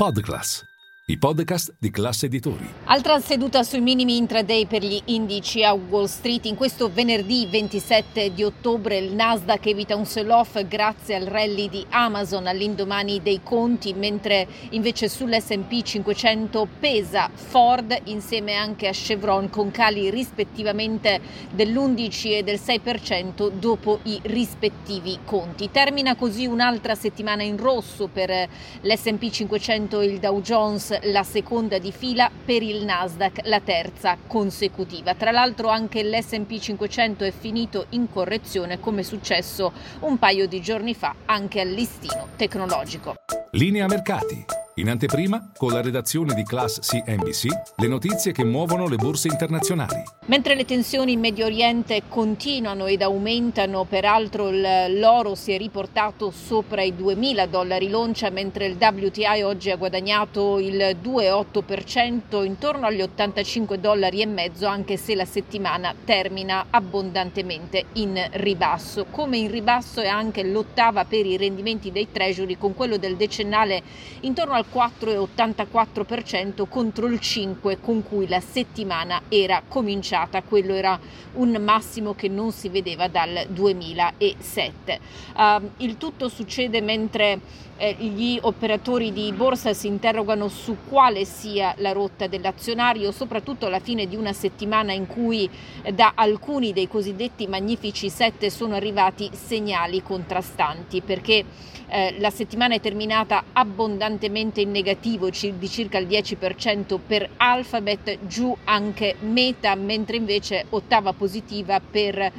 Podcast. I podcast di classe editori. Altra seduta sui minimi intraday per gli indici a Wall Street. In questo venerdì 27 di ottobre il Nasdaq evita un sell-off grazie al rally di Amazon all'indomani dei conti, mentre invece sull'S&P 500 pesa Ford insieme anche a Chevron con cali rispettivamente dell'11 e del 6% dopo i rispettivi conti. Termina così un'altra settimana in rosso per l'S&P 500 e il Dow Jones la seconda di fila, per il Nasdaq la terza consecutiva. Tra l'altro anche l'S&P 500 è finito in correzione come è successo un paio di giorni fa anche al listino tecnologico. Linea mercati. In anteprima, con la redazione di Class CNBC, le notizie che muovono le borse internazionali. Mentre le tensioni in Medio Oriente continuano ed aumentano, peraltro l'oro si è riportato sopra i 2.000 dollari l'oncia, mentre il WTI oggi ha guadagnato il 2,8% intorno agli 85 dollari e mezzo, anche se la settimana termina abbondantemente in ribasso. Come in ribasso è anche l'ottava per i rendimenti dei treasury, con quello del decennale intorno al 4,84% contro il 5% con cui la settimana era cominciata, quello era un massimo che non si vedeva dal 2007. Uh, ehm, il tutto succede mentre eh, gli operatori di borsa si interrogano su quale sia la rotta dell'azionario, soprattutto alla fine di una settimana in cui eh, da alcuni dei cosiddetti magnifici sette sono arrivati segnali contrastanti, perché eh, la settimana è terminata abbondantemente in negativo di circa il 10% per Alphabet, giù anche Meta, mentre invece ottava positiva per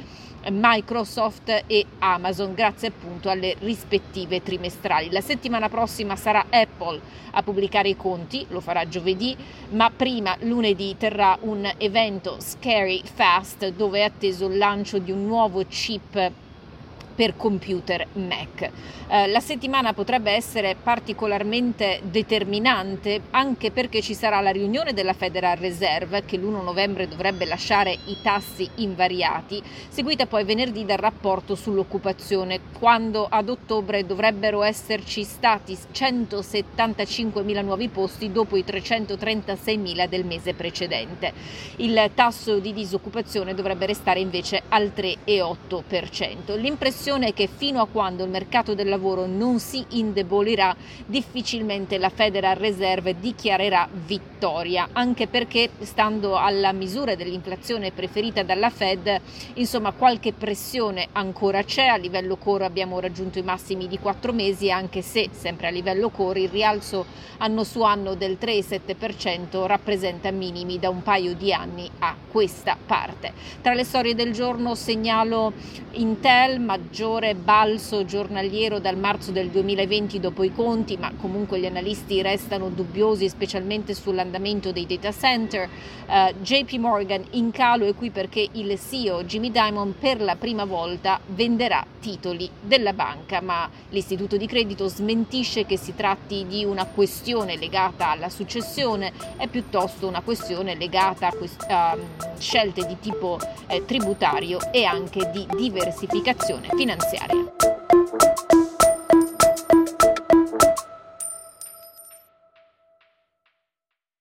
Microsoft e Amazon grazie appunto alle rispettive trimestrali. La settimana prossima sarà Apple a pubblicare i conti, lo farà giovedì, ma prima lunedì terrà un evento Scary Fast dove è atteso il lancio di un nuovo chip per computer Mac. Eh, la settimana potrebbe essere particolarmente determinante anche perché ci sarà la riunione della Federal Reserve che l'1 novembre dovrebbe lasciare i tassi invariati, seguita poi venerdì dal rapporto sull'occupazione, quando ad ottobre dovrebbero esserci stati 175.000 nuovi posti dopo i 336.000 del mese precedente. Il tasso di disoccupazione dovrebbe restare invece al 3,8%. L'impressione l'impressione è che fino a quando il mercato del lavoro non si indebolirà, difficilmente la Federal Reserve dichiarerà vittoria, anche perché stando alla misura dell'inflazione preferita dalla Fed, insomma qualche pressione ancora c'è, a livello core abbiamo raggiunto i massimi di quattro mesi, anche se sempre a livello core il rialzo anno su anno del 3,7% rappresenta minimi da un paio di anni a questa parte. Tra le storie del giorno segnalo Intel, maggiore maggiore balzo giornaliero dal marzo del 2020 dopo i conti, ma comunque gli analisti restano dubbiosi specialmente sull'andamento dei data center. Uh, eh, JP Morgan in calo è qui perché il CEO Jimmy Dimon per la prima volta venderà titoli della banca, ma l'istituto di credito smentisce che si tratti di una questione legata alla successione, è piuttosto una questione legata a, quest- a scelte di tipo eh, tributario e anche di diversificazione finanziaria.